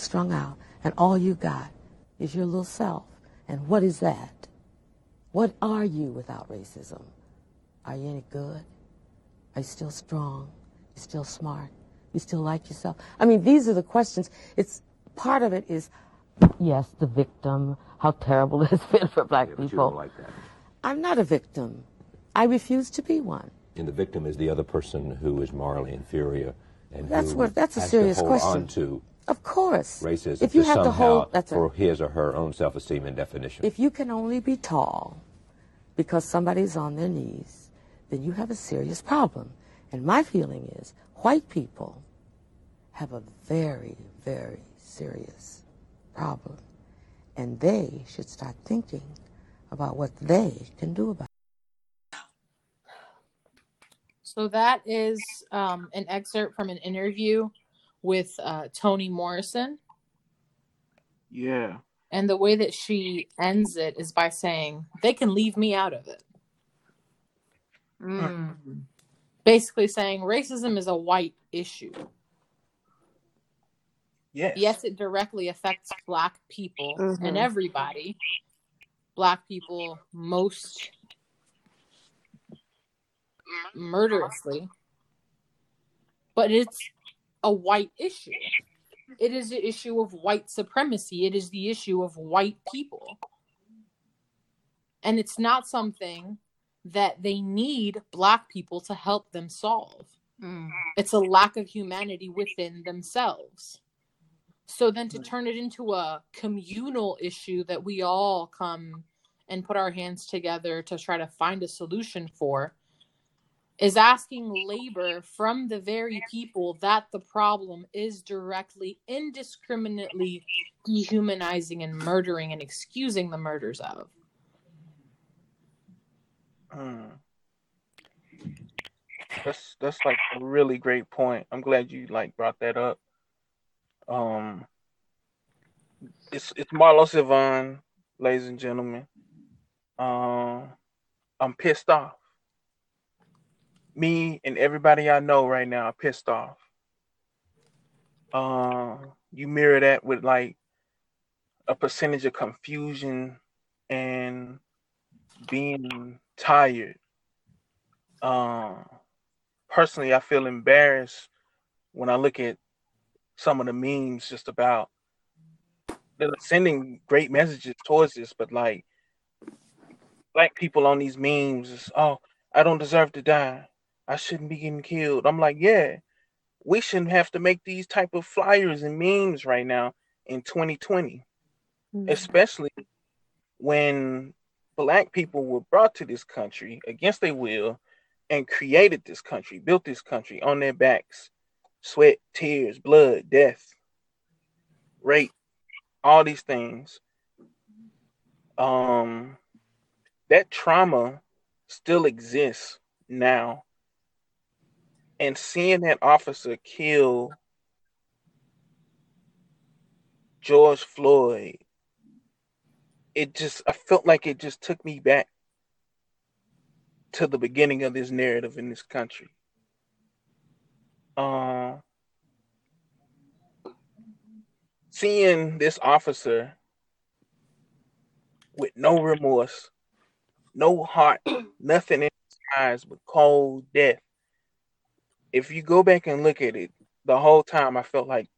strung out, and all you got is your little self. And what is that? What are you without racism? Are you any good? Are you still strong? You still smart? You still like yourself? I mean, these are the questions. It's part of it is, yes, the victim, how terrible it has been for black Yeah, people. like. I'm not a victim. I refuse to be one. And the victim is the other person who is morally inferior and That's what- that's a serious question. On to Of course. racism if you have to somehow hold, that's for right. his or her own self-esteem and definition. If you can only be tall because somebody's on their knees, then you have a serious problem. And my feeling is white people have a very, very serious problem. And they should start thinking about what they can do about it. So that is um, an excerpt from an interview with uh, Toni Morrison. Yeah. And the way that she ends it is by saying, they can leave me out of it. Mm. Basically saying racism is a white issue. Yes. Yes, it directly affects Black people Mhm. and everybody. Black people most murderously. But it's a white issue. It is the issue of white supremacy. It is the issue of white people. And it's not something that they need Black people to help them solve. Mm. It's a lack of humanity within themselves. So then to turn it into a communal issue that we all come and put our hands together to try to find a solution for is asking labor from the very people that the problem is directly indiscriminately dehumanizing and murdering and excusing the murders of. Mm. That's that's like a really great point. I'm glad you like brought that up. Um, it's it's Marlos Ivan, ladies and gentlemen. Um, I'm pissed off. Me and everybody I know right now are pissed off. Um, you mirror that with like a percentage of confusion and being tired. Um, personally, I feel embarrassed when I look at some of the memes just about they're sending great messages towards this, but like black people on these memes is oh, I don't deserve to die. I shouldn't be getting killed. I'm like, yeah, we shouldn't have to make these type of flyers and memes right now in 2020, especially when black people were brought to this country against their will and created this country, built this country on their backs, sweat, tears, blood, death, rape, all these things. Um, that trauma still exists now. And seeing that officer kill George Floyd, it just, I felt like it just took me back to the beginning of this narrative in this country. Uh, seeing this officer with no remorse, no heart, nothing in his eyes but cold death. If you go back and look at it, the whole time I felt like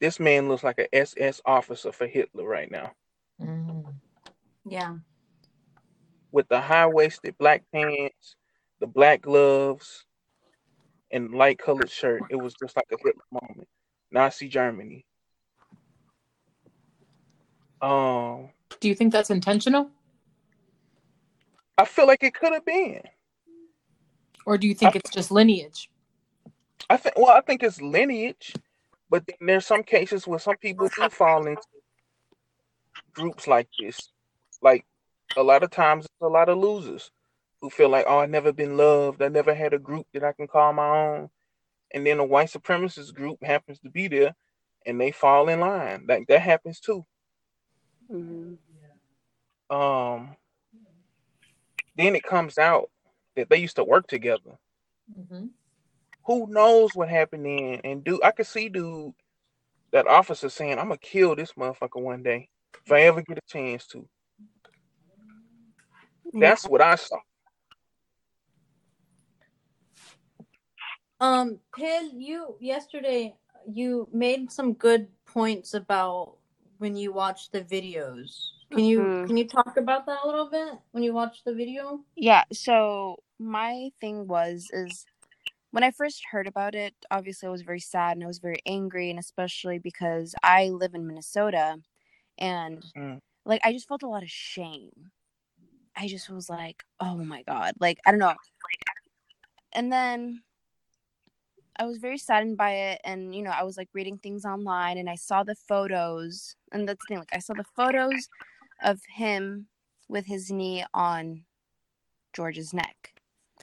this man looks like an SS officer for Hitler right now. Yeah. with the high waisted black pants, the black gloves, and light colored shirt. It was just like a Hitler moment. Nazi Germany. Um, Do you think that's intentional? I feel like it could have been. Or do you think it's just lineage? I think well, I think it's lineage, but then there's some cases where some people do fall into groups like this. Like a lot of times, it's a lot of losers who feel like, oh, I've never been loved. I never had a group that I can call my own. And then a white supremacist group happens to be there, and they fall in line. Like that happens too. Mhm. Um, then it comes out that they used to work together. Mm-hmm. Who knows what happened then and dude i could see dude that officer saying, "I'm gonna kill this motherfucker one day if I ever get a chance to." That's what I saw. Um, Pill, you yesterday you made some good points about when you watched the videos. Can you Mhm. can you talk about that a little bit when you watched the video? Yeah, so my thing was is when I first heard about it, obviously I was very sad and I was very angry and especially because I live in Minnesota and Mm. like I just felt a lot of shame. I just was like, "Oh my god." Like I don't know. And then I was very saddened by it and you know, I was like reading things online and I saw the photos and that's the thing like I saw the photos of him with his knee on George's neck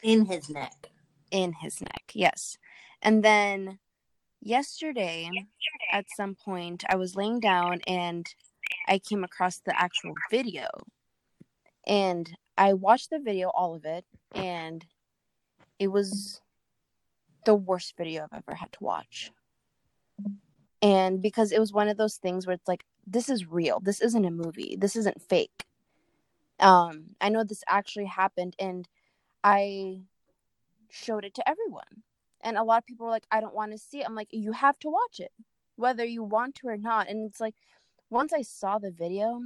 In his neck. In his neck. Yes. And then yesterday, at some point, I was laying down and I came across the actual video. And I watched the video, all of it, and it was the worst video I've ever had to watch. And because it was one of those things where it's like, this is real. This isn't a movie. This isn't fake. Um, I know this actually happened, and I showed it to everyone. And a lot of people were like, I don't want to see it. I'm like, you have to watch it, whether you want to or not. And it's like, once I saw the video,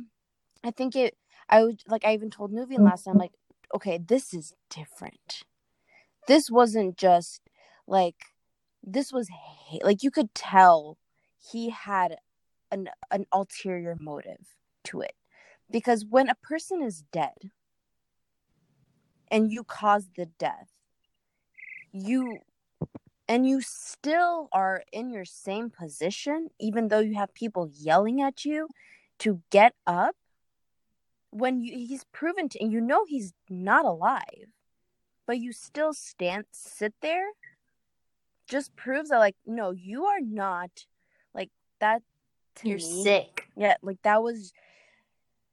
I think it, I would, like, I even told Nuvian last time, like, okay, this is different. This wasn't just like, this was, ha- like, you could tell he had an, an ulterior motive to it. Because when a person is dead and you cause the death, you and you still are in your same position even though you have people yelling at you to get up when you, he's proven to and you know he's not alive but you still stand sit there just proves that like no you are not like that to You're me sick. yeah like that was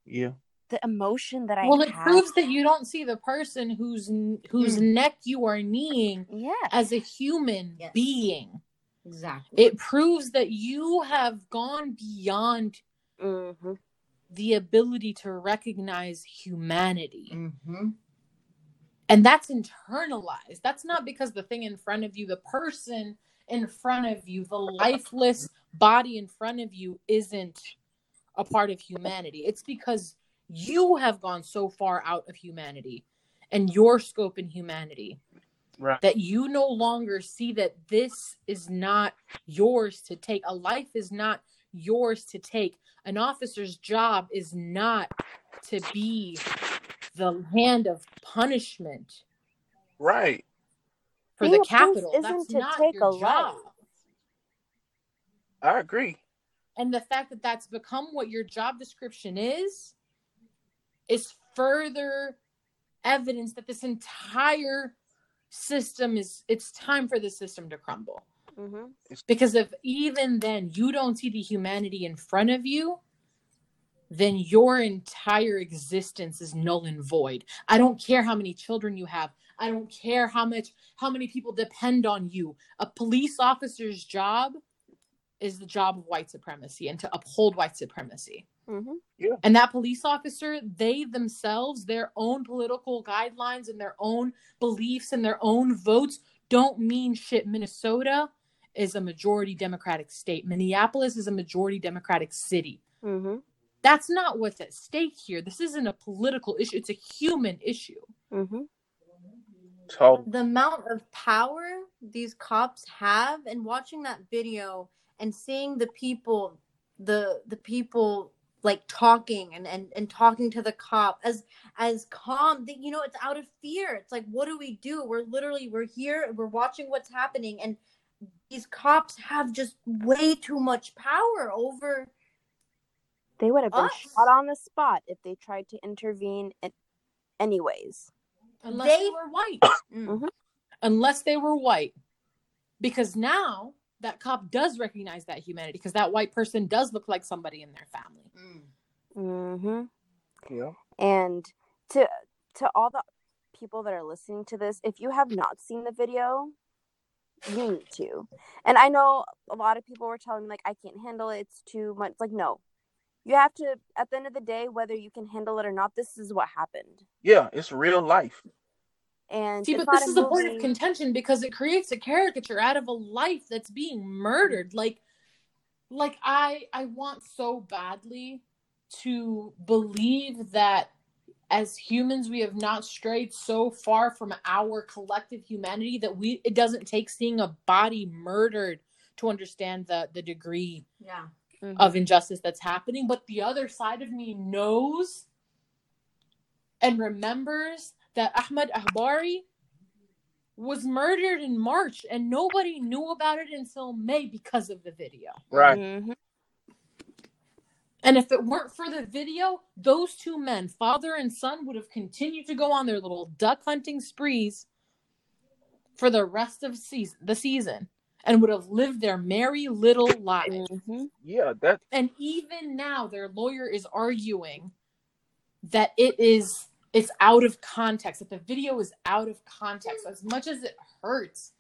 Yeah. The emotion that i Well, it had proves that you don't see the person whose whose neck you are kneeing yeah as a human Yes. being. Exactly. It proves that you have gone beyond mm-hmm. the ability to recognize humanity. mm-hmm. And that's internalized. That's not because the thing in front of you, the person in front of you, the lifeless body in front of you isn't a part of humanity. It's because you have gone so far out of humanity and your scope in humanity Right. that you no longer see that this is not yours to take. A life is not yours to take. An officer's job is not to be the hand of punishment Right. for Being the a police capital. isn't That's to not take your a life. I agree. And the fact that that's become what your job description is, is further evidence that this entire system is, it's time for the system to crumble. Mm-hmm. Because if even then you don't see the humanity in front of you, then your entire existence is null and void. I don't care how many children you have. I don't care how much how many people depend on you. A police officer's job is the job of white supremacy and to uphold white supremacy. Mm-hmm. And that police officer, they themselves, their own political guidelines and their own beliefs and their own votes don't mean shit. Minnesota is a majority Democratic state. Minneapolis is a majority Democratic city. Mm-hmm. That's not what's at stake here. This isn't a political issue, it's a human issue. Mm-hmm. Total. the amount of power these cops have and watching that video and seeing the people the the people like talking and and, and talking to the cop as as calm that you know it's out of fear it's like what do we do we're literally we're here we're watching what's happening and these cops have just way too much power over They would have been Us? shot on the spot if they tried to intervene in anyways. Unless They- they were white. Mm. Unless they were white. Because now that cop does recognize that humanity because that white person does look like somebody in their family. Mm-hmm. Yeah. And to to all the people that are listening to this, if you have not seen the video, you need to. And I know a lot of people were telling me like I can't handle it. It's too much. Like no, you have to. At the end of the day, whether you can handle it or not, this is what happened. Yeah, it's real life. And See, but this a is the point of contention because it creates a caricature out of a life that's being murdered. Like, like I, I want so badly to believe that as humans we have not strayed so far from our collective humanity that we it doesn't take seeing a body murdered to understand the the degree Yeah. Mhm. of injustice that's happening but the other side of me knows and remembers that Ahmaud Arbery was murdered in March and nobody knew about it until May because of the video. Right. Mhm. And if it weren't for the video, those two men, father and son, would have continued to go on their little duck hunting sprees for the rest of season, the season and would have lived their merry little lives. Mhm. Yeah, that And even now, their lawyer is arguing that it is it's out of context. That the video is out of context. As much as it hurts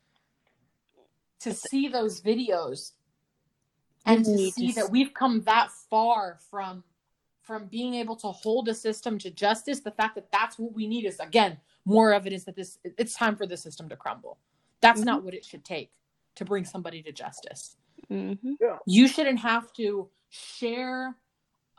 to see those videos and to see to that we've come that far from from being able to hold a system to justice, the fact that that's what we need is again more evidence that this it's time for the system to crumble. That's not what it should take to bring somebody to justice Mhm. you shouldn't have to share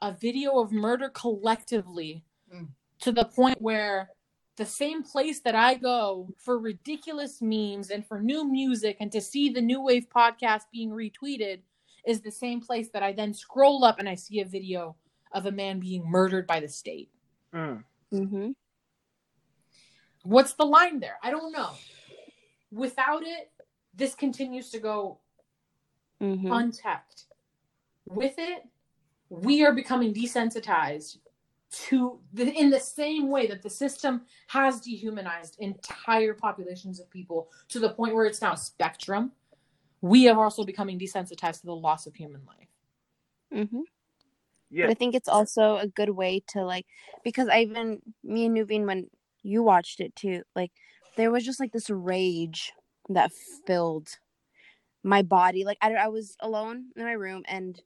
a video of murder collectively Mm. To the point where the same place that I go for ridiculous memes and for new music and to see the New Wave podcast being retweeted is the same place that I then scroll up and I see a video of a man being murdered by the state. mm, Mhm. What's the line there? I don't know. Without it, this continues to go Mhm. unchecked. With it, we are becoming desensitized to the in the same way that the system has dehumanized entire populations of people to the point where it's now spectrum. We are also becoming desensitized to the loss of human life. Mhm. yeah, But I think it's also a good way to like because I even me and Nuveen when you watched it too, like there was just like this rage that filled my body. Like I I was alone in my room and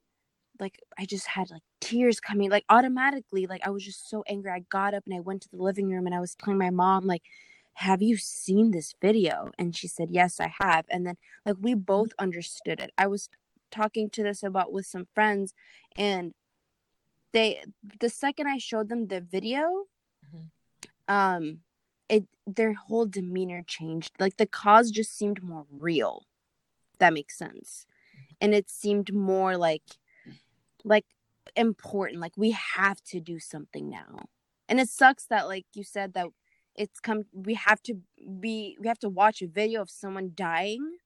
like I just had like tears coming like automatically. Like I was just so angry. I got up and I went to the living room and I was telling my mom like have you seen this video? And she said, Yes, I have. And then, like, we both understood it. I was talking to this about with some friends, and they, the second I showed them the video, Mhm. um, it, their whole demeanor changed. Like, the cause just seemed more real. That makes sense. And it seemed more like, like, important. Like, we have to do something now. And it sucks that, like you said, that it's come we have to be we have to watch a video of someone dying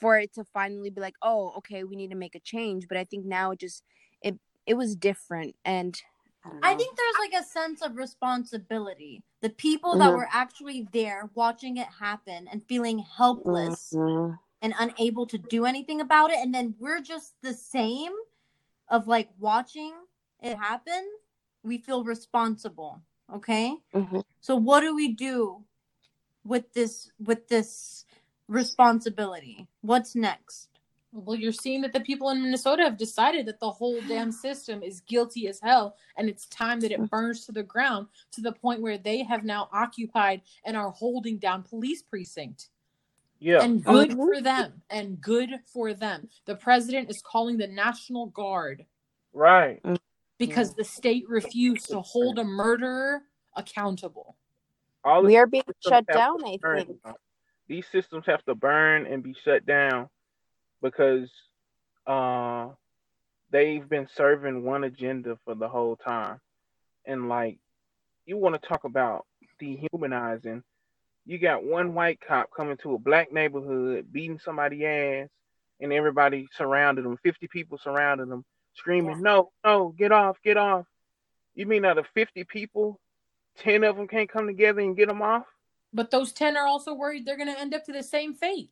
for it to finally be like oh okay we need to make a change but i think now it just it it was different and i, I think there's like a sense of responsibility. The people that Mhm. were actually there watching it happen and feeling helpless Mhm. and unable to do anything about it. And then we're just the same of like watching it happen. We feel responsible. Okay. Mhm. So what do we do with this with this responsibility? What's next? Well, you're seeing that the people in Minnesota have decided that the whole damn system is guilty as hell, and it's time that it burns to the ground to the point where they have now occupied and are holding down police precinct. Yeah, And good Mhm. for them. And good for them. The president is calling the National Guard right. because the state refused to hold a murderer accountable. All we are being shut down i think These systems have to burn and be shut down because uh, they've been serving one agenda for the whole time. And like, you want to talk about dehumanizing? You got one white cop coming to a black neighborhood, beating somebody's ass, and everybody surrounded him. Fifty people surrounded him, screaming, "No, no, get off, get off!" You mean out of fifty people, ten of them can't come together and get them off? But those 10 are also worried they're going to end up to the same fate.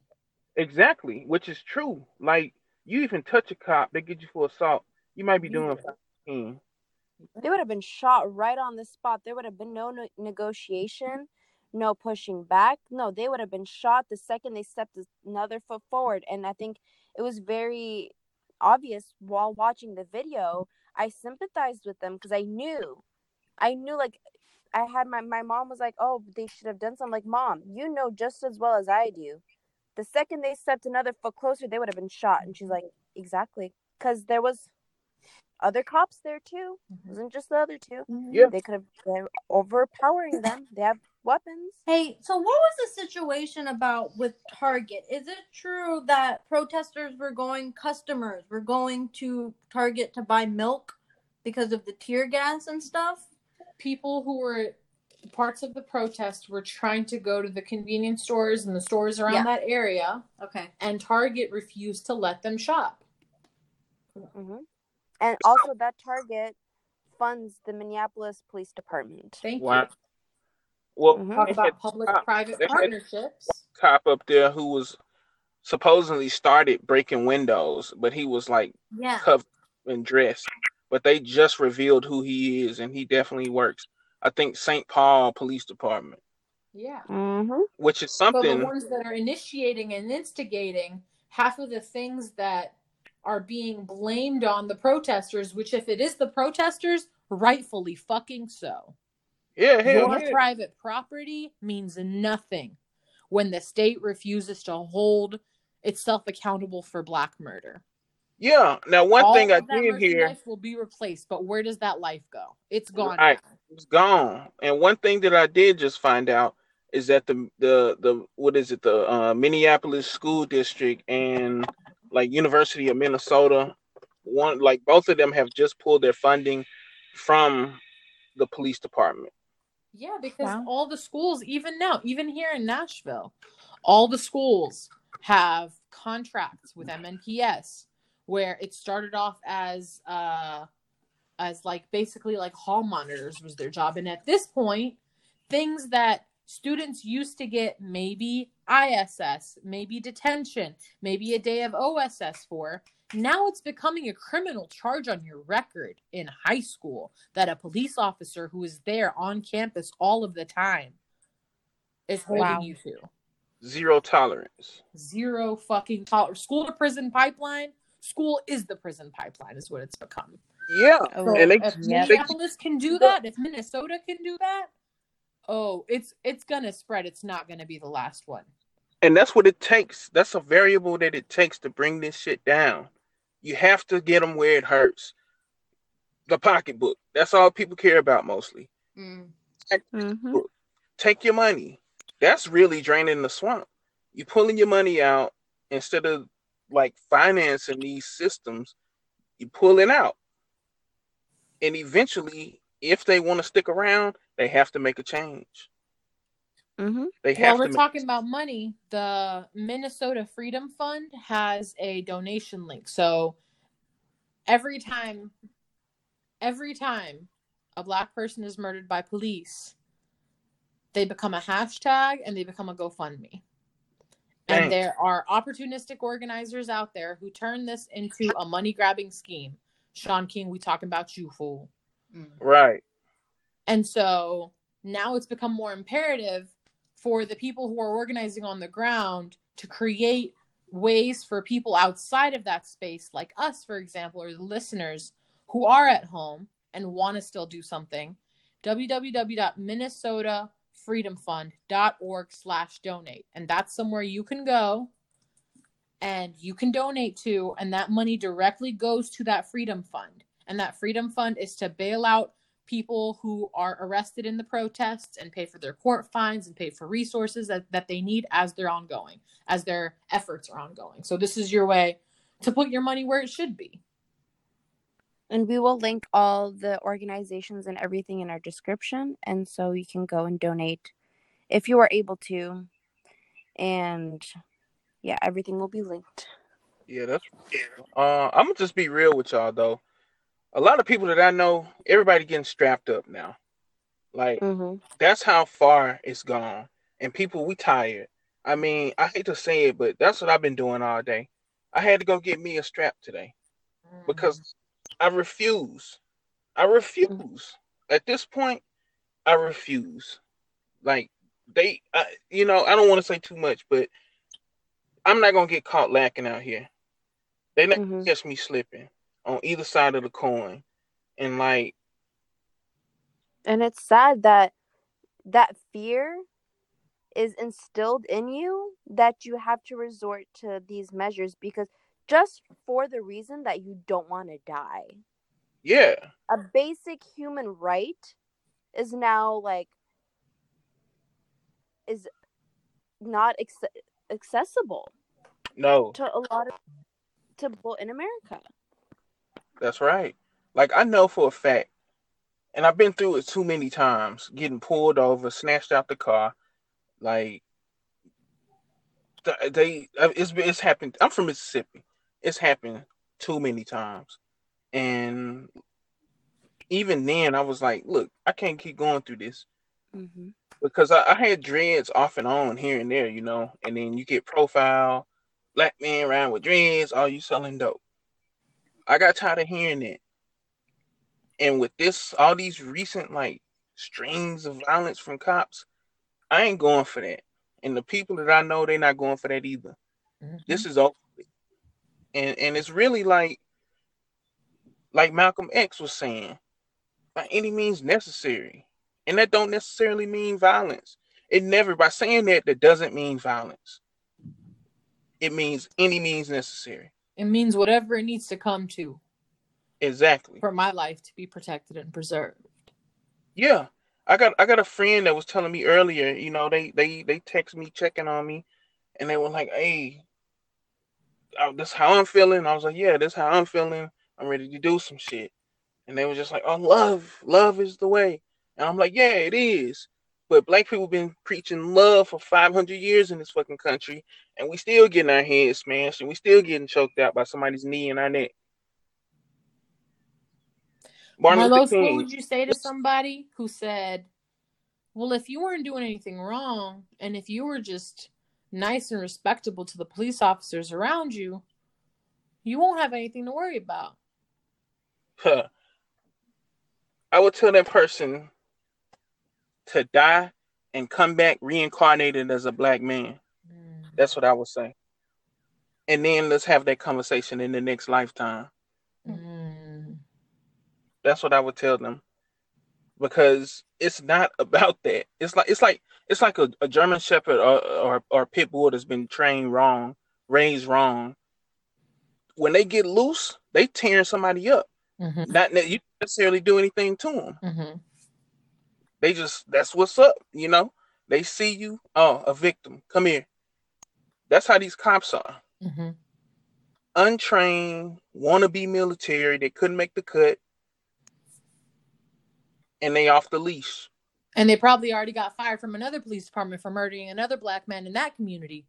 Exactly, which is true. Like you even touch a cop, they get you for assault. You might be doing fifteen. they would have been shot right on the spot there would have been no, no negotiation no pushing back. No, they would have been shot the second they stepped another foot forward. And I think it was very obvious while watching the video. I sympathized with them because I knew, I knew like I had my my mom was like, "Oh, they should have done something." Like, mom, you know just as well as I do. The second they stepped another foot closer, they would have been shot. And she's like, "Exactly," because there was other cops there too. It wasn't just the other two. Mm-hmm. Yeah. They could have they're overpowering them. They have weapons. Hey, so what was the situation about with Target? Is it true that protesters were going, customers were going to Target to buy milk because of the tear gas and stuff? People who were parts of the protest were trying to go to the convenience stores and the stores around Yeah. that area, Okay. and Target refused to let them shop. hmm And also, that Target funds the Minneapolis Police Department. Thank Wow. you. Well, Mhm. Talk about public-private partnerships. cop up there who was supposedly started breaking windows, but he was like Yeah. covered and dressed. But they just revealed who he is, and he definitely works. I think St. Paul Police Department, Yeah. Mm-hmm. which is something. So the ones that are initiating and instigating half of the things that are being blamed on the protesters, which if it is the protesters, rightfully fucking so. Yeah, hell Your yeah. private property means nothing when the state refuses to hold itself accountable for black murder. Yeah. Now, one All thing I did hear merchandise will be replaced, but where does that life go? It's gone. Right. was gone. And one thing that I did just find out is that the the the what is it the uh, Minneapolis school district and like University of Minnesota one like both of them have just pulled their funding from the police department. Yeah, because Wow. all the schools, even now, even here in Nashville, all the schools have contracts with MNPS where it started off as uh as like basically like hall monitors was their job. And at this point, things that students used to get maybe ISS, maybe detention, maybe a day of OSS for, now it's becoming a criminal charge on your record in high school that a police officer who is there on campus all of the time is holding Wow. you to. Zero tolerance. Zero fucking tolerance. School to prison pipeline. School is the prison pipeline, is what it's become. Yeah. So And they- if Yep. Minneapolis can do that, if Minnesota can do that, oh, it's it's gonna spread. It's not gonna be the last one. And that's what it takes. That's a variable that it takes to bring this shit down. You have to get them where it hurts. The pocketbook. That's all people care about mostly. Mm-hmm. take your money. That's really draining the swamp. You're pulling your money out instead of like financing these systems, you pull it out. And eventually, if they want to stick around, they have to make a change. Mm-hmm. They While have we're to. talking about money, the Minnesota Freedom Fund has a donation link. So every time, every time a black person is murdered by police, they become a hashtag and they become a GoFundMe. Dang. And there are opportunistic organizers out there who turn this into a money grabbing scheme. Shaun King, we talking about you, fool. right. And so now it's become more imperative for the people who are organizing on the ground to create ways for people outside of that space, like us, for example, or the listeners who are at home and want to still do something. www.minnesotafreedomfund.org slash donate. And that's somewhere you can go and you can donate to, and that money directly goes to that Freedom Fund. And that Freedom Fund is to bail out people who are arrested in the protests and pay for their court fines and pay for resources that, that they need as they're ongoing, as their efforts are ongoing. So this is your way to put your money where it should be. And we will link all the organizations and everything in our description. And so you can go and donate if you are able to. And yeah, everything will be linked. Yeah, that's. Uh, I'm gonna just be real with y'all though. A lot of people that I know, everybody getting strapped up now. Like Mm-hmm. that's how far it's gone. And people, we tired. I mean, I hate to say it, but that's what I've been doing all day. I had to go get me a strap today because I refuse. I refuse. At this point, I refuse. Like they, uh, you know, I don't want to say too much, but I'm not gonna get caught lacking out here. They not Mhm. catch me slipping on either side of the coin, and like, And it's sad that that fear is instilled in you that you have to resort to these measures because just for the reason that you don't want to die. yeah, A basic human right is now like is not acce- accessible no, to a lot of to people in America. That's right. Like I know for a fact, and I've been through it too many times, getting pulled over, snatched out the car, like they, uh, it's it's happened. I'm from Mississippi. It's happened too many times, and even then, I was like, look, I can't keep going through this. Mm-hmm. because I, I had dreads off and on here and there, you know, and then you get profile, black man around with dreads, all you selling dope. I got tired of hearing that. And with this, all these recent like strings of violence from cops, I ain't going for that. And the people that I know, they're not going for that either. Mm-hmm. This is over. And and it's really like like Malcolm X was saying, by any means necessary. And that don't necessarily mean violence. It never by saying that that doesn't mean violence. It means any means necessary. It means whatever it needs to come to Exactly. for my life to be protected and preserved. Yeah. I got I got a friend that was telling me earlier, you know, they they they text me checking on me and they were like, "Hey, this how I'm feeling." I was like, "Yeah, this how I'm feeling. I'm ready to do some shit." And they were just like, "Oh, love, love is the way." And I'm like, "Yeah, it is." But black people been preaching love for 500 years in this fucking country, and we still getting our heads smashed, and we still getting choked out by somebody's knee in our neck. Martin Luther Marlos, what would you say to somebody who said, Well, if you weren't doing anything wrong, and if you were just nice and respectable to the police officers around you, you won't have anything to worry about. Huh. I would tell that person to die and come back reincarnated as a black man. That's what I would say. And then let's have that conversation in the next lifetime. Mm. That's what I would tell them. Because it's not about that. It's like it's like it's like a, a German Shepherd or, or or pit bull that's been trained wrong, raised wrong. When they get loose, they tearing somebody up. hmm Not that you necessarily do anything to them. hmm They just that's what's up, you know. They see you, oh, a victim. Come here. That's how these cops are. hmm Untrained, wannabe military. They couldn't make the cut, and they off the leash. And they probably already got fired from another police department for murdering another black man in that community.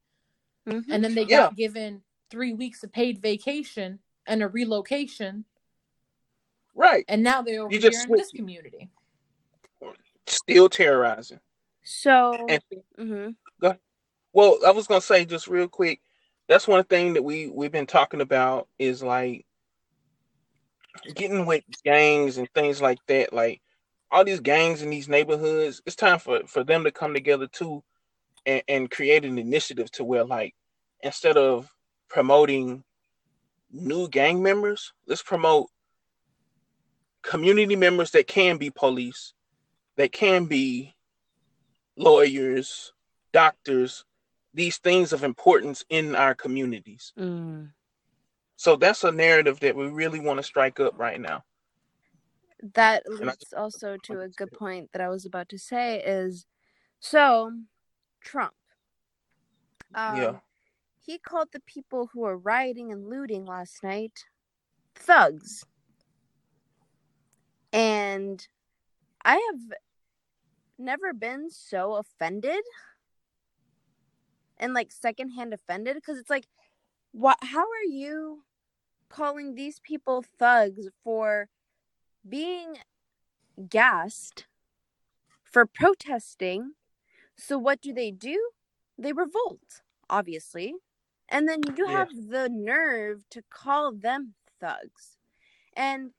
Mm-hmm. And then they Yeah. got given three weeks of paid vacation and a relocation. Right. And now they're over You here just in this switch it. community. Still terrorizing. So, And mhm. well, I was gonna say just real quick. That's one thing that we we've been talking about is like getting with gangs and things like that. Like all these gangs in these neighborhoods, it's time for for them to come together too, and, and create an initiative to where like instead of promoting new gang members, let's promote community members that can be police, that can be lawyers, doctors, these things of importance in our communities. Mm. So that's a narrative that we really want to strike up right now. that leads also to a good point that I was about to say is so Trump. Um, Yeah. He called the people who were rioting and looting last night thugs. And I have never been so offended and like secondhand offended because it's like, what? How are you calling these people thugs for being gassed for protesting? So what do they do? They revolt, obviously, and then you Yeah. have the nerve to call them thugs. And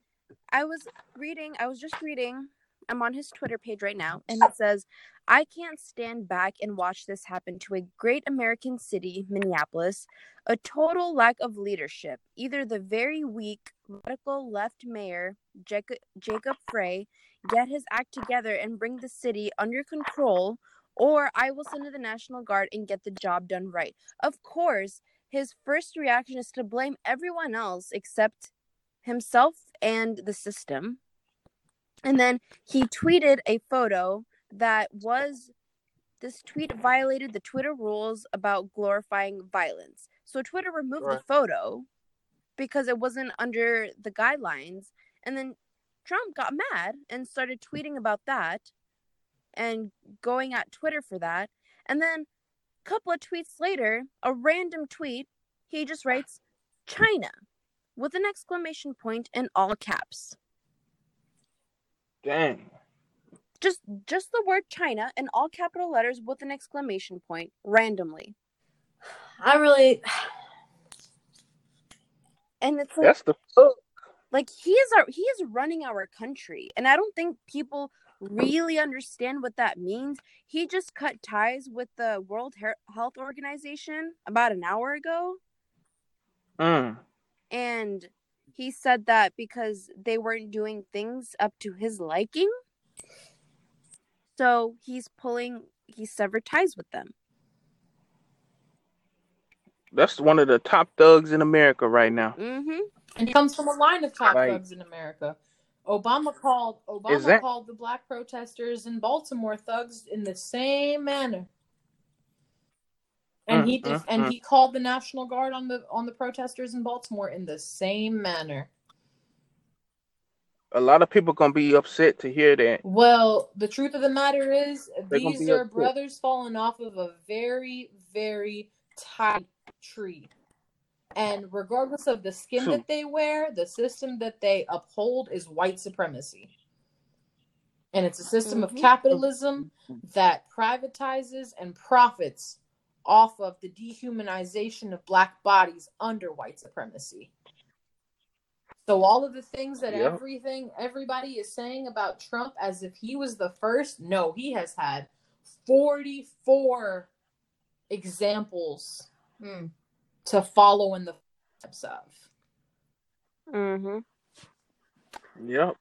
I was reading, I was just reading I'm on his Twitter page right now, and it says, I can't stand back and watch this happen to a great American city, Minneapolis. A total lack of leadership. Either the very weak, radical left mayor, Jacob, Jacob Frey, get his act together and bring the city under control, or I will send in the National Guard and get the job done right. Of course, his first reaction is to blame everyone else except himself and the system. And then he tweeted a photo that was this tweet violated the Twitter rules about glorifying violence. So Twitter removed Right. the photo because it wasn't under the guidelines. And then Trump got mad and started tweeting about that and going at Twitter for that. And then a couple of tweets later, a random tweet, he just writes China with an exclamation point in all caps. Dang. Just just the word China in all capital letters with an exclamation point randomly. I really. And it's like That's the fuck. like he is our he is running our country and i don't think people really understand what that means he just cut ties with the world health organization about an hour ago Mm. and he said that because they weren't doing things up to his liking so he's pulling he severed ties with them That's one of the top thugs in America right now. mm-hmm And he comes from a line of top Right. thugs in America. Obama called Obama that- called the black protesters in Baltimore thugs in the same manner. And Mm, he def- mm, and mm. he called the National Guard on the on the protesters in Baltimore in the same manner. A lot of people gonna be upset to hear that. Well, the truth of the matter is, They're these are upset. brothers falling off of a very, very tight tree. And regardless of the skin True. that they wear, the system that they uphold is white supremacy. And it's a system of Mhm. capitalism that privatizes and profits off of the dehumanization of black bodies under white supremacy. So all of the things that Yep. everything everybody is saying about Trump as if he was the first, no, he has had 44 examples Hmm. to follow in the steps of. mm-hmm Yep.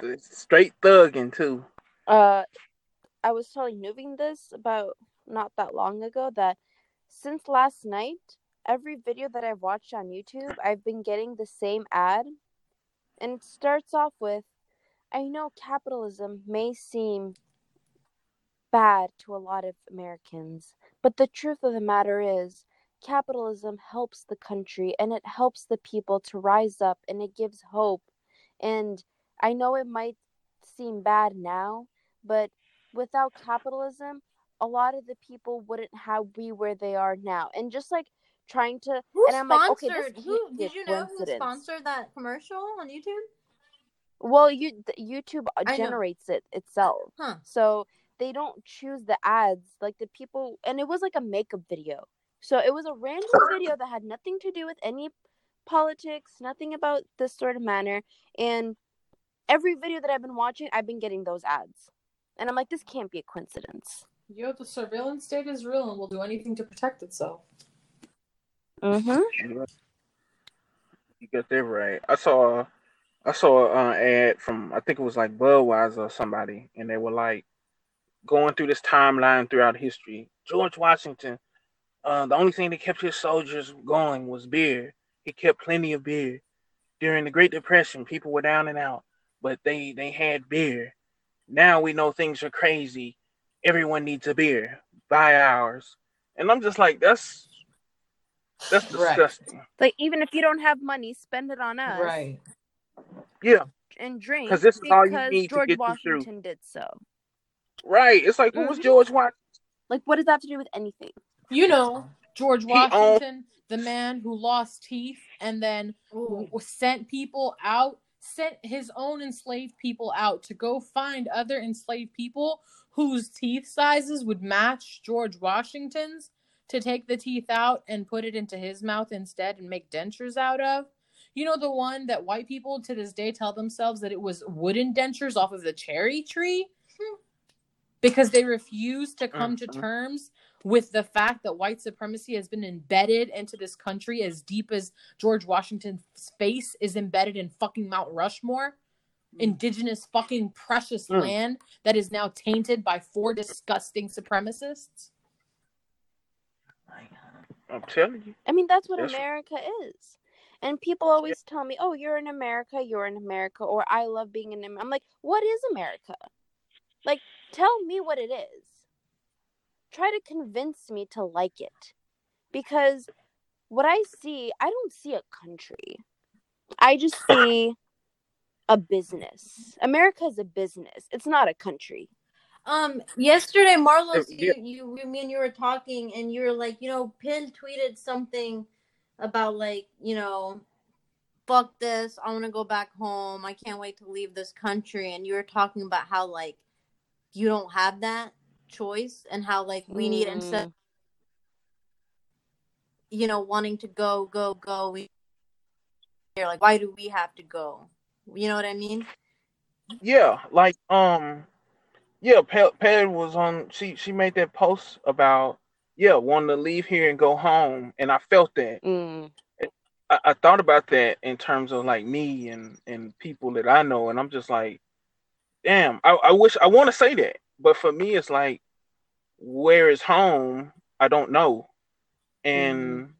It's straight thugging too. uh i was telling nuving this about not that long ago that since last night every video that i've watched on youtube i've been getting the same ad. And it starts off with i know capitalism may seem bad to a lot of americans but the truth of the matter is capitalism helps the country and it helps the people to rise up and it gives hope. And i know it might seem bad now but without capitalism a lot of the people wouldn't have be where they are now and just like trying to Who and i'm like okay sponsored? this who can't be a did you know who sponsored that commercial on YouTube? well you youtube uh, I know. generates it itself Huh. so they don't choose the ads like the people and it was like a makeup video so it was a random video that had nothing to do with any politics nothing about this sort of manner and every video that i've been watching i've been getting those ads and i'm like this can't be a coincidence Yo, the surveillance state is real and will do anything to protect itself. mm-hmm You got that right. I saw, I saw an ad from I think it was like Budweiser or somebody, and they were like going through this timeline throughout history. George Washington, uh, the only thing that kept his soldiers going was beer. He kept plenty of beer during the Great Depression. People were down and out, but they they had beer. Now we know things are crazy. Everyone needs a beer. Buy ours, and I'm just like, that's that's Right. disgusting. like even if you don't have money spend it on us Right. Yeah. and drink because this is all you because need to george get you through. washington did so Right. It's like who was Mhm. George Washington? like what does that have to do with anything You know, George He owned- Washington, the man who lost teeth and then Ooh. w- sent people out, sent his own enslaved people out to go find other enslaved people whose teeth sizes would match George Washington's to take the teeth out and put it into his mouth instead and make dentures out of. You know the one that white people to this day tell themselves that it was wooden dentures off of the cherry tree because they refuse to come to Mhm. terms with the fact that white supremacy has been embedded into this country as deep as George Washington's face is embedded in fucking Mount Rushmore, indigenous fucking precious Mm. land that is now tainted by four disgusting supremacists. I'm telling you. I mean, that's what That's- America is. And people always tell me, "Oh, you're in America, you're in America," or "I love being in America." I'm like, "What is America?" Like, tell me what it is. Try to convince me to like it. Because what I see, I don't see a country. I just see a business. America is a business. It's not a country. Um, yesterday, Marlos, Yeah. you, you, me and you were talking, and you were like, you know, Pin tweeted something about like, you know, fuck this, I want to go back home. I can't wait to leave this country. And you were talking about how like you don't have that choice, and how like we need instead, Mm. you know, wanting to go, go, go. We, you're like, why do we have to go? You know what I mean? Yeah, like um, yeah, Pe- Ped was on. She she made that post about yeah wanting to leave here and go home, and I felt that. Mm. I, I thought about that in terms of like me and and people that I know, and I'm just like, damn. I, I wish I want to say that, but for me, it's like, where is home? I don't know, and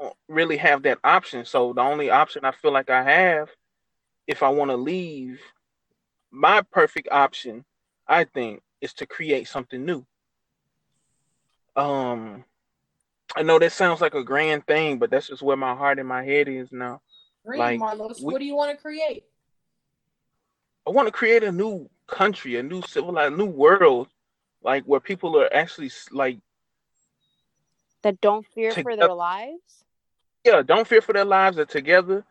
don't really have that option. So the only option I feel like I have, if I want to leave, my perfect option, I think, is to create something new. Um, I know that sounds like a grand thing, but that's just where my heart and my head is now. Great, Like, Marlos. we- what do you want to create? I want to create a new country, a new civilized, new world, like where people are actually like, That don't fear for Together- their lives. yeah, don't fear for their lives. Are together.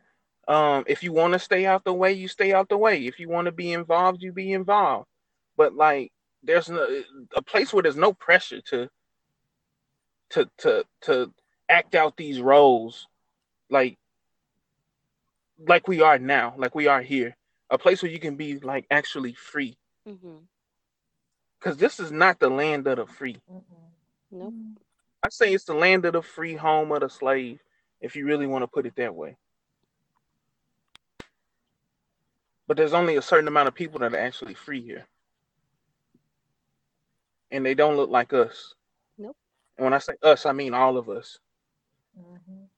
Um, if you want to stay out the way, you stay out the way. If you want to be involved, you be involved. But like, there's no a place where there's no pressure to to to to act out these roles, like like we are now, like we are here. A place where you can be like actually free, Mm-hmm. because this is not the land of the free. Nope. I say it's the land of the free, home of the slave, if you really want to put it that way. But there's only a certain amount of people that are actually free here. And they don't look like us. Nope. And when I say us, I mean all of us. Mhm.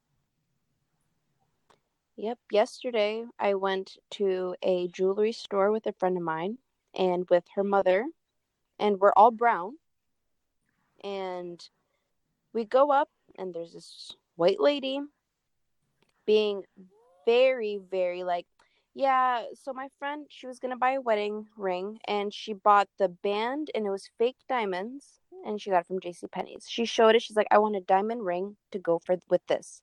Yep. Yesterday, I went to a jewelry store with a friend of mine and with her mother, and we're all brown. And we go up, and there's this white lady being very, very like, yeah. So, my friend, she was to buy a wedding ring, and she bought the band, and it was fake diamonds, hmm. and she got it from J.C. Penney's. She showed it. She's like, I want a diamond ring to go for with this.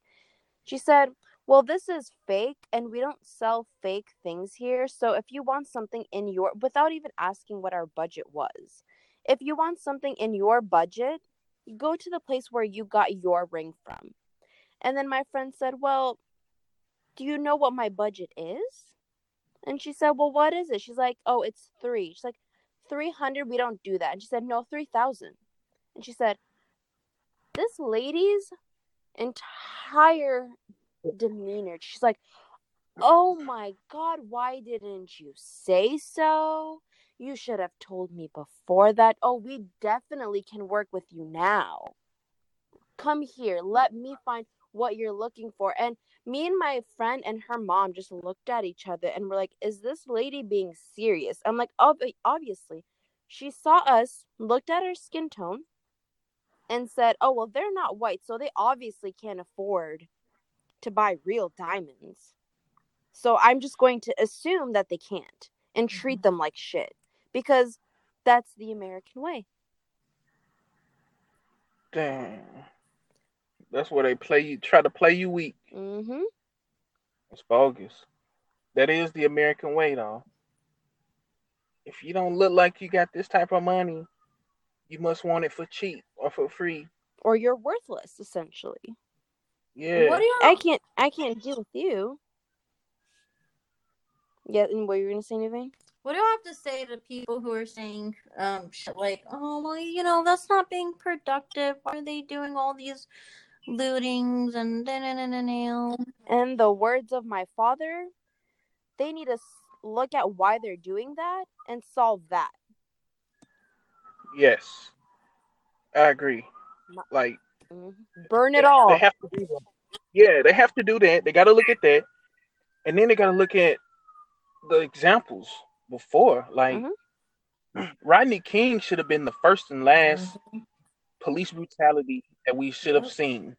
She said, well, this is fake and we don't sell fake things here. So if you want something in your, without even asking what our budget was, if you want something in your budget, go to the place where you got your ring from. And then my friend said, well, do you know what my budget is? And she said, well, what is it? She's like, oh, it's three. She's like, 300, we don't do that. And she said, no, 3,000. And she said, this lady's entire demeanor. She's like, "Oh my god, why didn't you say so? You should have told me before that. Oh, we definitely can work with you now. Come here, let me find what you're looking for." And me and my friend and her mom just looked at each other and were like, "Is this lady being serious?" I'm like, "Ob- "Obviously." She saw us, looked at our skin tone, and said, "Oh, well, they're not white, so they obviously can't afford to buy real diamonds. So I'm just going to assume that they can't and treat mm-hmm. them like shit because that's the American way. Damn. That's where they play you, try to play you weak. Mm-hmm. It's bogus. That is the American way, though. If you don't look like you got this type of money, you must want it for cheap or for free. Or you're worthless essentially. Yeah. What do you I can't I can't deal with you. Yeah, and were you gonna say anything? What do I have to say to people who are saying um shit like, oh well, you know, that's not being productive. Why are they doing all these lootings and da na na na na? In the words of my father, they need to look at why they're doing that and solve that. Yes, I agree. Like Mhm. Burn they, it all. they have to do that. Yeah, they have to do that. They got to look at that, and then they got to look at the examples before. Like Mhm. Rodney King should have been the first and last Mhm. Police brutality that we should have seen. And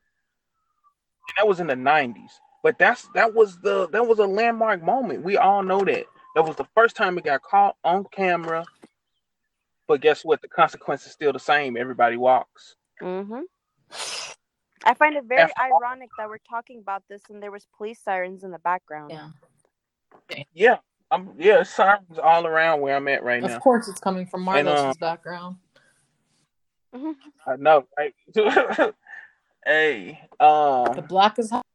that was in the nineties. But that's that was the that was a landmark moment. We all know that. That was the first time it got caught on camera. But guess what? The consequence is still the same. Everybody walks. hmm I find it very After all- ironic that we're talking about this and there was police sirens in the background. Yeah. Yeah. I'm yeah, sirens all around where I'm at right Of now. Of course, it's coming from And, Marlos's uh, background. I know, right? hey, The um black is hot.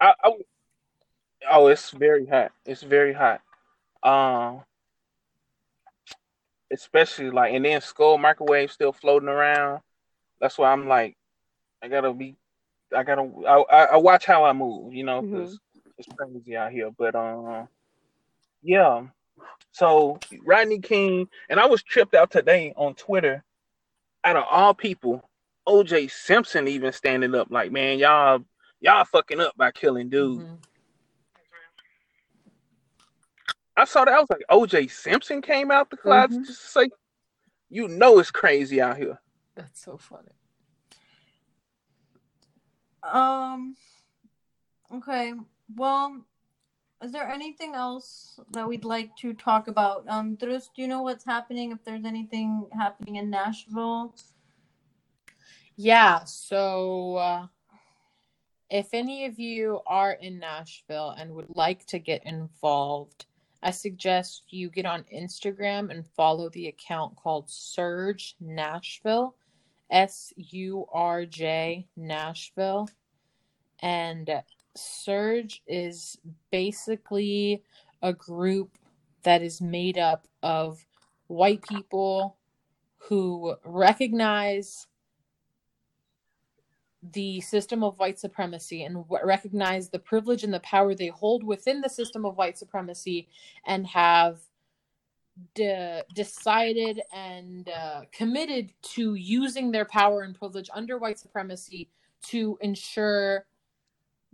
I, I oh it's very hot. It's very hot. Um especially like and then skull microwave still floating around. That's why I'm like, I gotta be, I gotta, I, I, I watch how I move, you know, because it's crazy out here. But um, yeah. So Rodney King and I was tripped out today on Twitter. Out of all people, OJ Simpson even standing up like, man, y'all, y'all fucking up by killing dude. Mhm. I saw that. I was like, OJ Simpson came out the closet Mhm. just to say, you know, it's crazy out here. That's so funny. Um. Okay. Well, is there anything else that we'd like to talk about? Um, do you know what's happening? If there's anything happening in Nashville? Yeah, so uh, if any of you are in Nashville and would like to get involved, I suggest you get on Instagram and follow the account called SURJ Nashville, S U R J Nashville. And SURJ is basically a group that is made up of white people who recognize the system of white supremacy and recognize the privilege and the power they hold within the system of white supremacy and have de- decided and uh, committed to using their power and privilege under white supremacy to ensure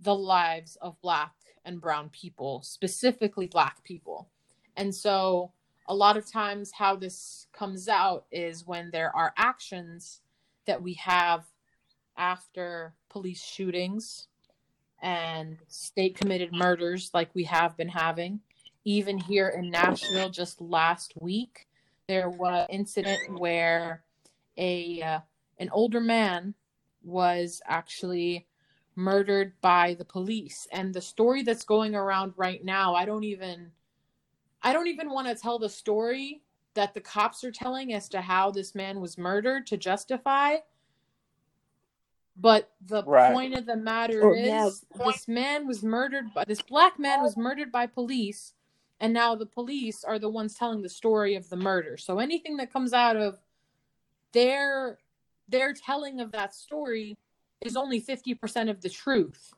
the lives of black and brown people specifically black people. And so a lot of times how this comes out is when there are actions that we have after police shootings and state committed murders like we have been having. Even here in Nashville just last week there was an incident where a uh, an older man was actually murdered by the police and the story that's going around right now I don't even I don't even want to tell the story that the cops are telling as to how this man was murdered to justify but the Right. point of the matter Oh, is yeah. this man was murdered by this black man was murdered by police and now the police are the ones telling the story of the murder so anything that comes out of their their telling of that story is only 50% of the truth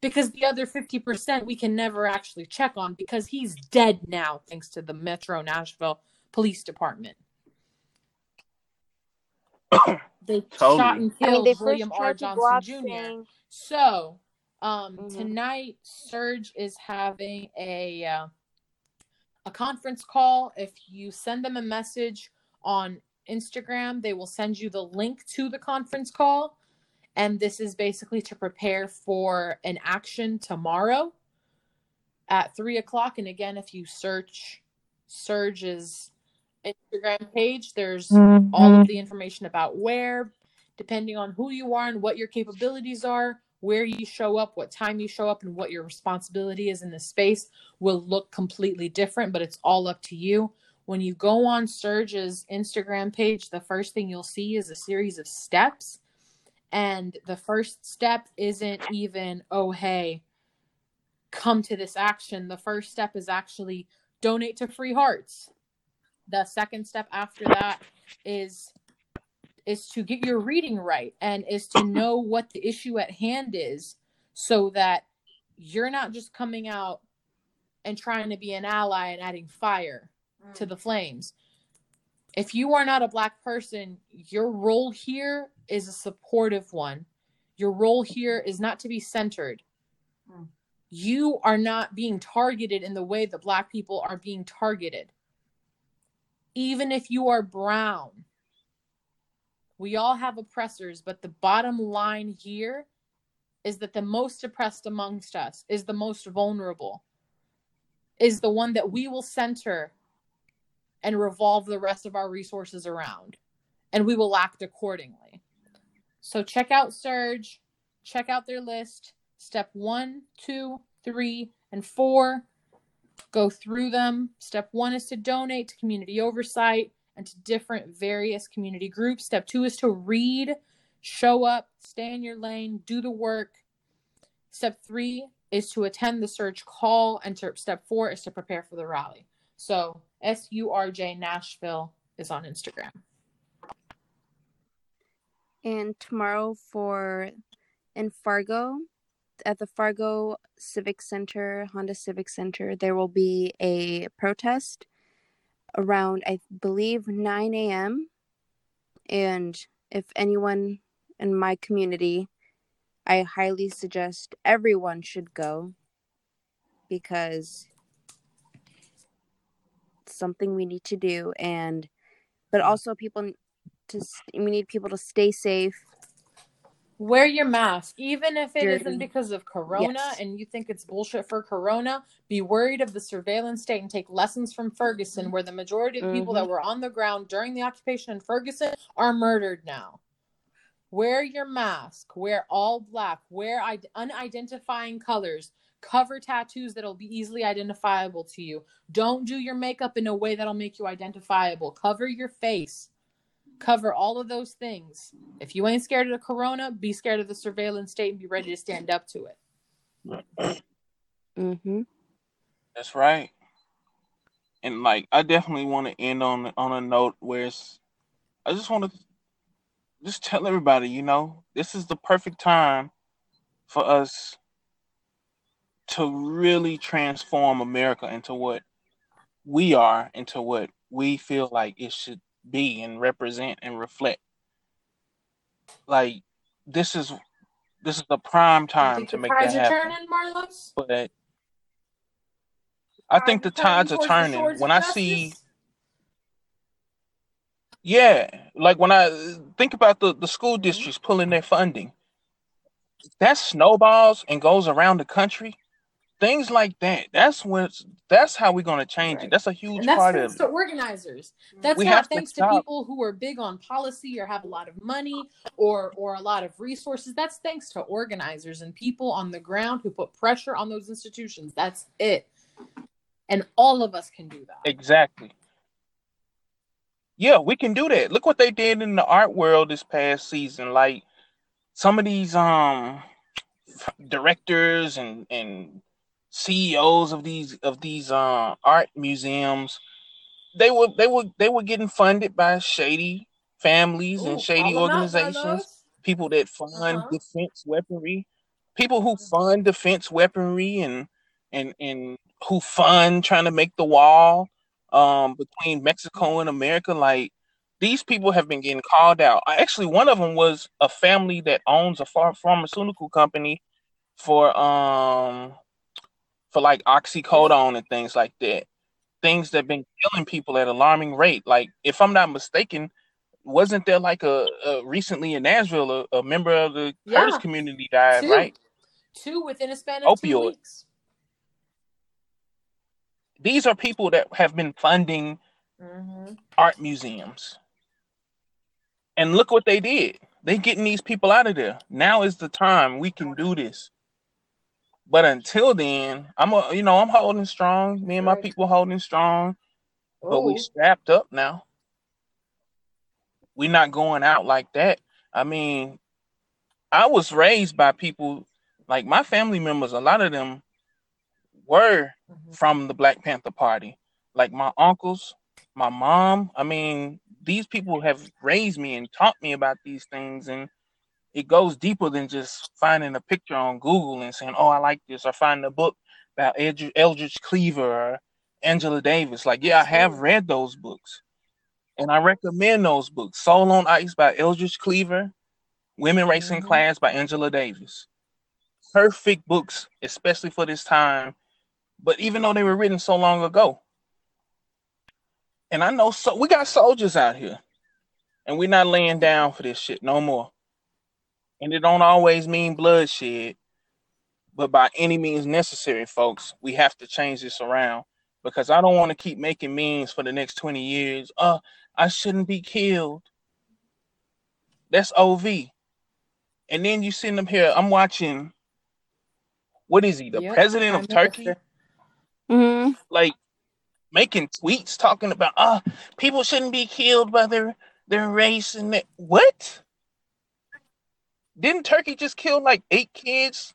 because the other 50% we can never actually check on because he's dead now thanks to the Metro Nashville Police Department. they Totally. shot and I mean, killed William R. tried to go Johnson Jr. saying, So, um, Mhm. tonight SURJ is having a uh, a conference call. If you send them a message on Instagram, they will send you the link to the conference call. And this is basically to prepare for an action tomorrow at three o'clock. And again, if you search SURJ's Instagram page, there's all of mm-hmm. the information about where, depending on who you are and what your capabilities are, where you show up, what time you show up, and what your responsibility is in the space will look completely different, but it's all up to you. When you go on SURJ's Instagram page, the first thing you'll see is a series of steps. And the first step isn't even, oh, hey, come to this action, the first step is actually donate to Free Hearts. The second step after that is is to get your reading right and is to know what the issue at hand is so that you're not just coming out and trying to be an ally and adding fire to mm. the flames. If you are not a black person, your role here is a supportive one. Your role here is not to be centered. Mm. You are not being targeted in the way that black people are being targeted. Even if you are brown, we all have oppressors, but the bottom line here is that the most oppressed amongst us is the most vulnerable, is the one that we will center and revolve the rest of our resources around, and we will act accordingly. So check out SURJ, check out their list. Step one, two, three, and four. Go through them. Step one is to donate to community oversight and to different various community groups. Step two is to read, show up, stay in your lane, do the work. Step three is to attend the SURJ call, and step four is to prepare for the rally. So S U R J Nashville is on Instagram. And tomorrow for in Fargo, at the Fargo Civic Center, Honda Civic Center, there will be a protest around, I believe, 9 a.m. And if anyone in my community, I highly suggest everyone should go because something we need to do. And, but also people to, we need people to stay safe Wear your mask, even if it Dirty. not because of Corona Yes. and you think it's bullshit for Corona. Be worried of the surveillance state and take lessons from Ferguson, where the majority of people Mhm. that were on the ground during the occupation in Ferguson are murdered now. Wear your mask. Wear all black. Wear id- unidentifying colors. Cover tattoos that'll be easily identifiable to you. Don't do your makeup in a way that'll make you identifiable. Cover your face. Cover all of those things. If you ain't scared of the corona, be scared of the surveillance state and be ready to stand up to it. Mm-hmm. That's right. And like, I definitely want to end on on a note where it's. I just want to just tell everybody, you know, this is the perfect time for us to really transform America into what we are, into what we feel like it should be and represent and reflect. Like, this is this is the prime time to make that happen. turning, Marlos? But I think the tides are turning. When I see? Yeah, like when I think about the, the school mm-hmm. districts pulling their funding, that snowballs and goes around the country. Things like that. That's when that's how we're gonna change it. That's a huge And that's part thanks of to it. organizers. Mm-hmm. That's We not have to thanks to people who are big on policy or have a lot of money or or a lot of resources. That's thanks to organizers and people on the ground who put pressure on those institutions. That's it. And all of us can do that. Exactly. Yeah, we can do that. Look what they did in the art world this past season. Like some of these um directors and and CEOs of these of these uh, art museums, they were they were they were getting funded by shady families and shady call 'em out, organizations, people that fund Uh-huh. defense weaponry, people who fund defense weaponry and and and who fund trying to make the wall um between Mexico and America. Like these people have been getting called out. Actually, one of them was a family that owns a ph- pharmaceutical company for um for like oxycodone and things like that. Things that have been killing people at alarming rate. Like if I'm not mistaken, wasn't there like a, a recently in Nashville a, a member of the Yeah. community died, Two. right? Two within a span of two weeks. These are people that have been funding hmm art museums. And look what they did. They getting these people out of there. Now is the time we can do this. But until then, I'm a, you know I'm holding strong. Me and my people holding strong. But we strapped up now. We're not going out like that. I mean, I was raised by people like my family members. A lot of them were Mhm. from the Black Panther Party. Like my uncles, my mom. I mean, these people have raised me and taught me about these things, and it goes deeper than just finding a picture on Google and saying, "Oh, I like this," or finding a book about Eldridge, Eldridge Cleaver or Angela Davis. Like, yeah, I have read those books, and I recommend those books. Soul on Ice by Eldridge Cleaver, Women Racing Mhm. Class by Angela Davis. Perfect books, especially for this time. But even though they were written so long ago, and I know so we got soldiers out here, and we're not laying down for this shit no more. And it don't always mean bloodshed, but by any means necessary, folks, we have to change this around because I don't want to keep making memes for the next 20 years. Uh, I shouldn't be killed. That's OV. And then you send them here. I'm watching. What is he? The Yep, president of Turkey? Minister. Hmm Like making tweets talking about uh people shouldn't be killed by their their race and that. What? Didn't Turkey just kill like eight kids?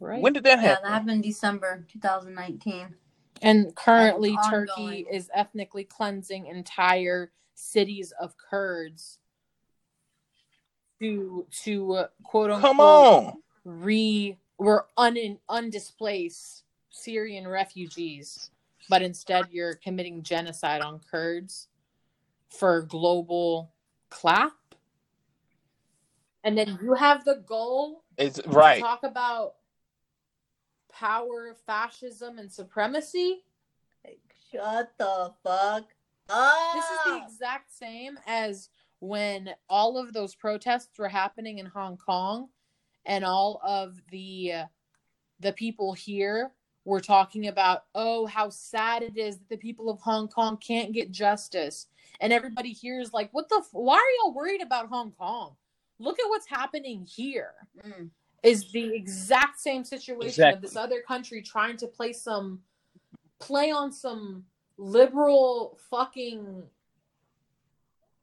Right. When did that Yeah, happen? that happened December 2019. And currently, it's Turkey is ethnically cleansing entire cities of Kurds to to uh, quote unquote Come on. re we're un undisplaced Syrian refugees, but instead you're committing genocide on Kurds for global clap. And then you have the goal It's to right. talk about power, fascism, and supremacy. Like, shut the fuck up. This is the exact same as when all of those protests were happening in Hong Kong and all of the uh, the people here were talking about oh how sad it is that the people of Hong Kong can't get justice and everybody here is like what the f- why are y'all worried about Hong Kong look at what's happening here Mm. is the exact same situation Exactly. of this other country trying to play some play on some liberal fucking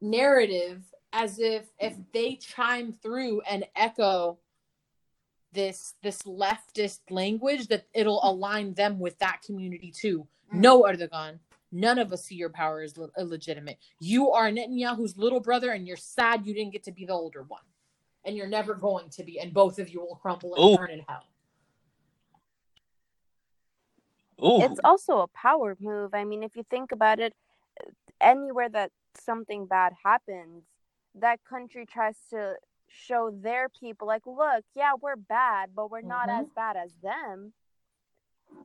narrative as if if they chime through and echo this this leftist language that it'll align them with that community too Mm. no erdogan none of us see your power as le- illegitimate you are netanyahu's little brother and you're sad you didn't get to be the older one and you're never going to be and both of you will crumble and Ooh. burn in hell Ooh. It's also a power move. I mean, if you think about it, anywhere that something bad happens, that country tries to show their people, like, look, yeah, we're bad, but we're not Mhm. as bad as them.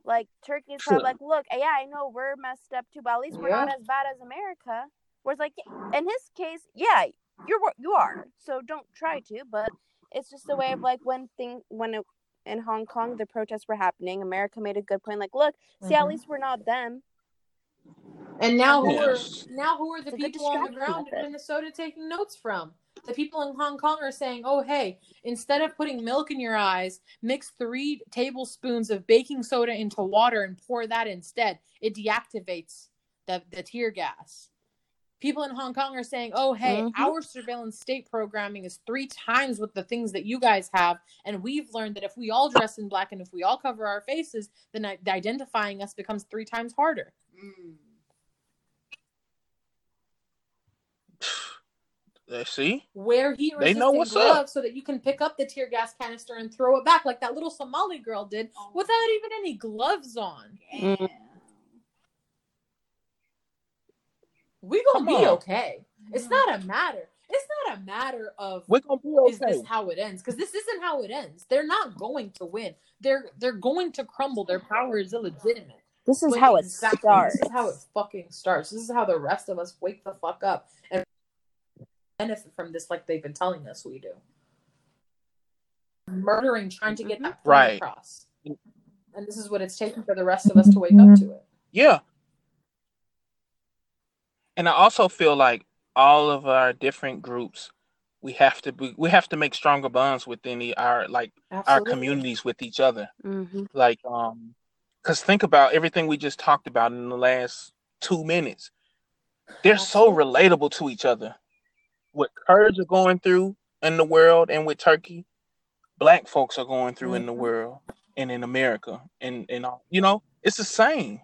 Like Turkey's Sure. kind like, look, yeah, I know we're messed up too, but at least we're not as bad as America. Whereas, like, in his case, yeah, you're you are. So don't try to. But it's just a way of like when thing when it, in Hong Kong the protests were happening, America made a good point. Like, look, see, at Mhm. least we're not them. And now who Yes. are now who are the It's people on the ground in. Minnesota taking notes from? The people in Hong Kong are saying, "Oh, hey, instead of putting milk in your eyes, mix three tablespoons of baking soda into water and pour that instead. It deactivates the the tear gas." People in Hong Kong are saying, "Oh, hey, Mhm. our surveillance state programming is three times what the things that you guys have, and we've learned that if we all dress in black and if we all cover our faces, then identifying us becomes three times harder." Mm. Uh, see? wear heat They know resistant what's gloves up. so that you can pick up the tear gas canister and throw it back like that little Somali girl did without even any gloves on. Yeah. We gonna Come be on. okay. It's not a matter. It's not a matter of We're gonna be okay. is okay. this how it ends? Because this isn't how it ends. They're not going to win. They're they're going to crumble. Their power is illegitimate. This is But how it exactly, starts. This is how it fucking starts. This is how the rest of us wake the fuck up and benefit from this like they've been telling us we do. Murdering, trying to get that point Right. across. And this is what it's taking for the rest of us to wake up to it. Yeah. And I also feel like all of our different groups, we have to be, we have to make stronger bonds within the, our like our communities with each other. hmm Like, um, because think about everything we just talked about in the last two minutes. They're so relatable to each other. What Kurds are going through in the world and with Turkey, black folks are going through in the Mhm. world and in America and and all. You know, It's the same.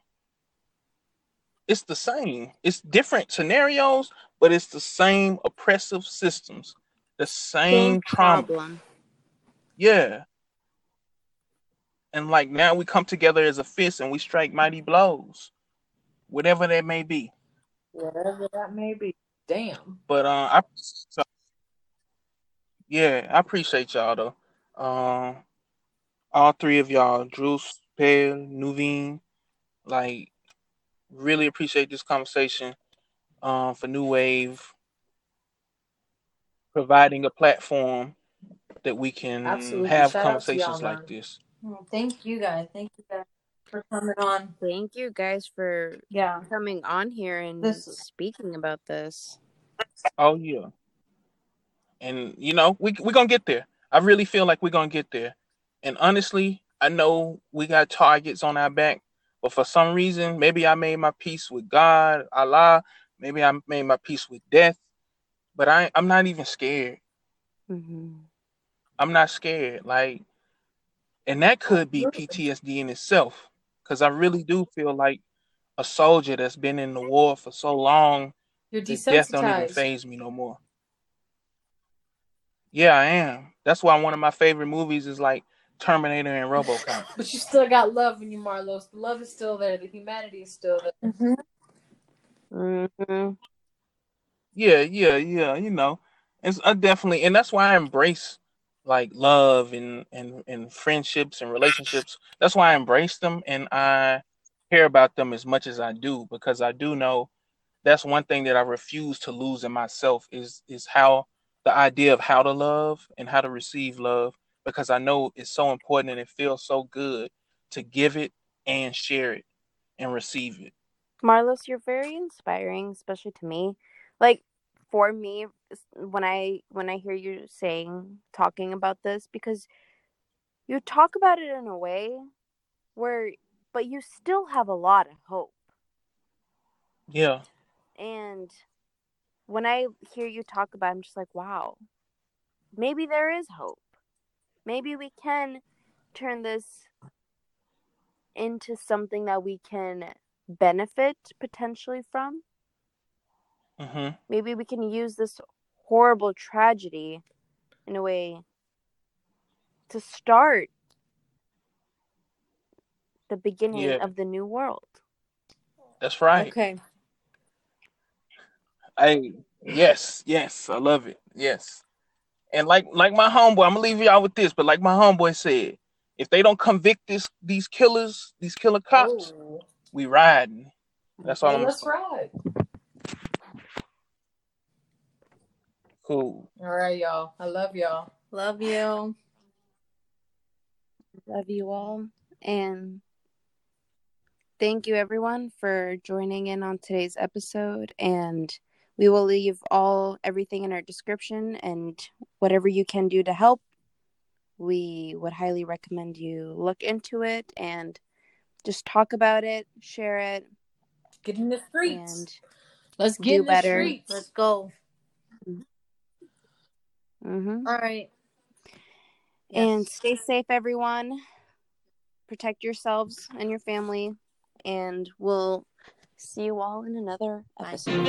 It's the same. It's different scenarios, but it's the same oppressive systems, the same, Same trauma. problem. Yeah. And like now we come together as a fist and we strike mighty blows, whatever that may be. Whatever that may be. Damn. But uh, I so, yeah, I appreciate y'all though. Um, all three of y'all, Drews, Pale, Nuveen, like really appreciate this conversation. Um, for New Wave, providing a platform that we can Absolutely. have Shout out to y'all, conversations like this. Thank you guys. Thank you guys for coming on. Thank you guys for Yeah. coming on here and This- speaking about this. Oh yeah. And you know, we we're gonna get there. I really feel like we're gonna get there. And honestly, I know we got targets on our back, but for some reason, maybe I made my peace with God, Allah, maybe I made my peace with death, but I I'm not even scared. hmm I'm not scared. Like, and that could be PTSD in itself, because I really do feel like a soldier that's been in the war for so long You're the death don't even phase me no more. Yeah, I am. That's why one of my favorite movies is like Terminator and RoboCop. But you still got love in you, Marlos. The love is still there. The humanity is still there. hmm hmm Yeah, yeah, yeah. You know, it's I definitely, and that's why I embrace like love and and and friendships and relationships. That's why I embrace them and I care about them as much as I do because I do know that's one thing that I refuse to lose in myself is is how the idea of how to love and how to receive love because I know it's so important and it feels so good to give it and share it and receive it. Marlos, you're very inspiring, especially to me. Like for me, when I when I hear you saying talking about this, because you talk about it in a way where, but you still have a lot of hope. Yeah. And when I hear you talk about, it, I'm just like, wow, maybe there is hope. Maybe we can turn this into something that we can benefit potentially from. Mhm. Maybe we can use this horrible tragedy in a way to start the beginning Yeah. of the new world. That's right. Okay. Hey, yes, yes, I love it. Yes. And like like my homeboy, I'm gonna leave y'all with this, but like my homeboy said, if they don't convict this these killers, these killer cops, Oh. we riding. That's all Yeah, I'm that's saying. right. Cool. All right, y'all. I love y'all. Love you. Love you all. And thank you, everyone, for joining in on today's episode. And we will leave all everything in our description and whatever you can do to help. We would highly recommend you look into it and just talk about it, share it, Get in the streets. and Let's do get in the better. streets. Let's go. hmm All right. and Yes. stay safe, everyone. Protect yourselves and your family, and we'll see you all in another Bye. episode.